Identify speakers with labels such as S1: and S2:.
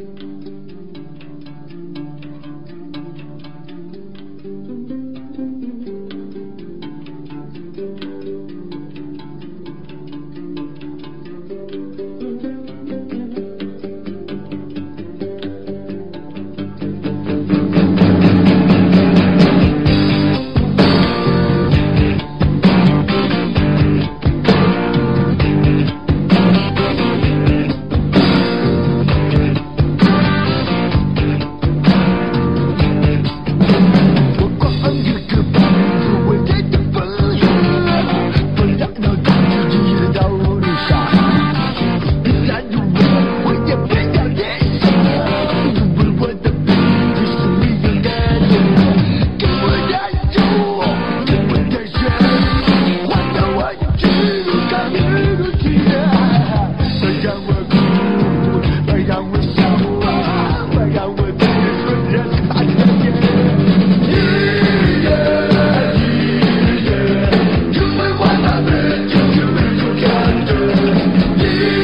S1: Thank you. do